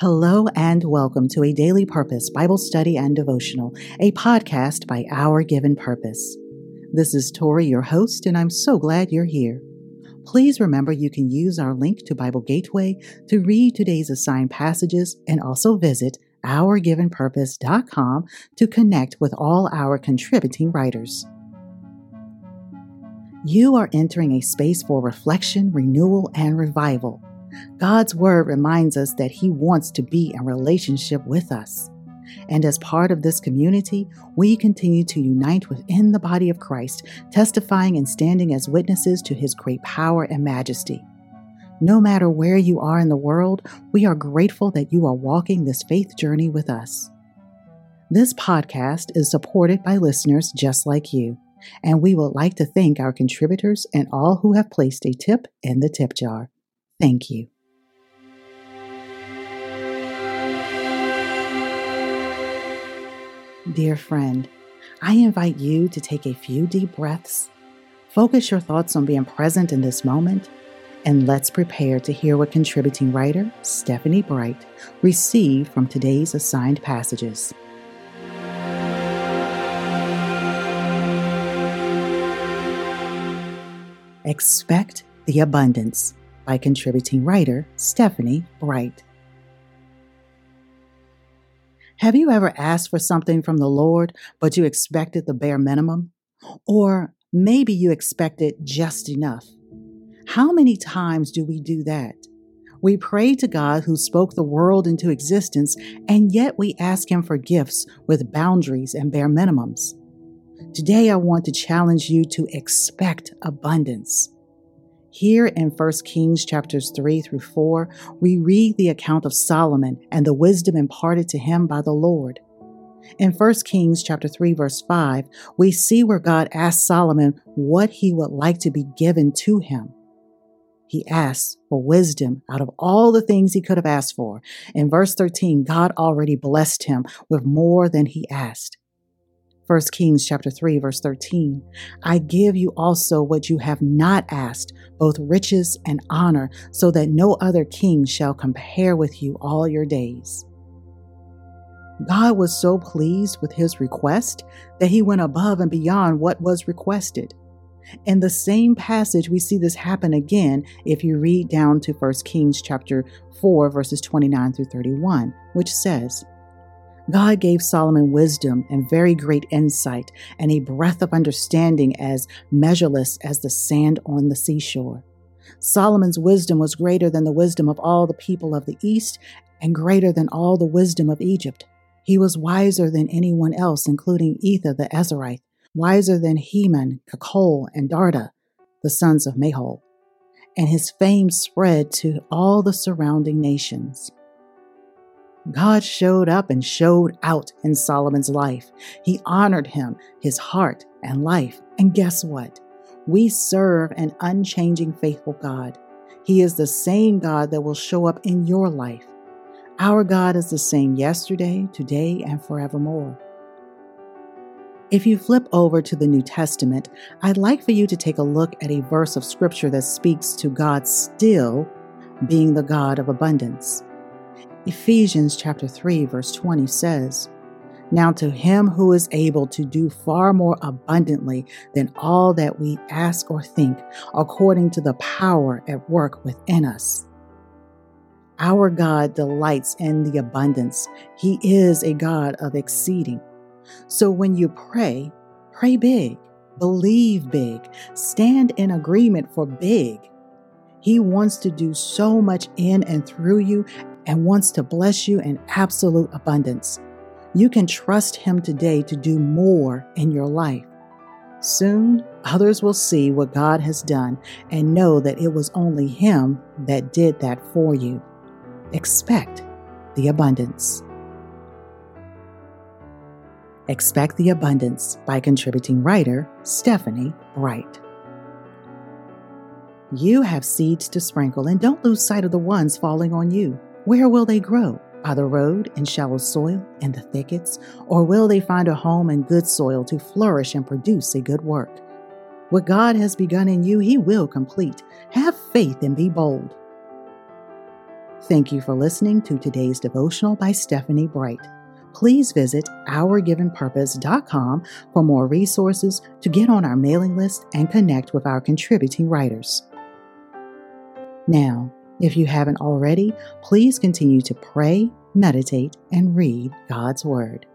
Hello and welcome to a Daily Purpose Bible Study and Devotional, a podcast by Our Given Purpose. This is Tori, your host, and I'm so glad you're here. Please remember you can use our link to Bible Gateway to read today's assigned passages and also visit ourgivenpurpose.com to connect with all our contributing writers. You are entering a space for reflection, renewal, and revival. God's word reminds us that He wants to be in relationship with us. And as part of this community, we continue to unite within the body of Christ, testifying and standing as witnesses to His great power and majesty. No matter where you are in the world, we are grateful that you are walking this faith journey with us. This podcast is supported by listeners just like you, and we would like to thank our contributors and all who have placed a tip in the tip jar. Thank you. Dear friend, I invite you to take a few deep breaths, focus your thoughts on being present in this moment, and let's prepare to hear what contributing writer Stephanie Bright received from today's assigned passages. Expect the Abundance by contributing writer Stephanie Bright. Have you ever asked for something from the Lord, but you expected the bare minimum? Or maybe you expected just enough? How many times do we do that? We pray to God who spoke the world into existence, and yet we ask Him for gifts with boundaries and bare minimums. Today, I want to challenge you to expect abundance. Here in 1 Kings chapters 3 through 4, we read the account of Solomon and the wisdom imparted to him by the Lord. In 1 Kings chapter 3 verse 5, we see where God asked Solomon what he would like to be given to him. He asked for wisdom out of all the things he could have asked for. In verse 13, God already blessed him with more than he asked. 1 Kings chapter 3 verse 13. I give you also what you have not asked, both riches and honor, so that no other king shall compare with you all your days. God was so pleased with his request that he went above and beyond what was requested. In the same passage, we see this happen again if you read down to 1 Kings chapter 4 verses 29 through 31, which says, God gave Solomon wisdom and very great insight and a breadth of understanding as measureless as the sand on the seashore. Solomon's wisdom was greater than the wisdom of all the people of the East and greater than all the wisdom of Egypt. He was wiser than anyone else, including Ethan the Ezrahite, wiser than Heman, Calcol, and Darda, the sons of Mahol. And his fame spread to all the surrounding nations. God showed up and showed out in Solomon's life. He honored him, his heart, and life. And guess what? We serve an unchanging, faithful God. He is the same God that will show up in your life. Our God is the same yesterday, today, and forevermore. If you flip over to the New Testament, I'd like for you to take a look at a verse of scripture that speaks to God still being the God of abundance. Ephesians chapter 3 verse 20 says, Now to him who is able to do far more abundantly than all that we ask or think, according to the power at work within us. Our God delights in the abundance. He is a God of exceeding. So when you pray, pray big, believe big, stand in agreement for big. He wants to do so much in and through you and wants to bless you in absolute abundance. You can trust Him today to do more in your life. Soon, others will see what God has done and know that it was only Him that did that for you. Expect the abundance. Expect the Abundance by contributing writer Stephanie Bright. You have seeds to sprinkle and don't lose sight of the ones falling on you. Where will they grow? By the road, in shallow soil, in the thickets? Or will they find a home in good soil to flourish and produce a good work? What God has begun in you, He will complete. Have faith and be bold. Thank you for listening to today's devotional by Stephanie Bright. Please visit ourgivenpurpose.com for more resources to get on our mailing list and connect with our contributing writers. Now, if you haven't already, please continue to pray, meditate, and read God's Word.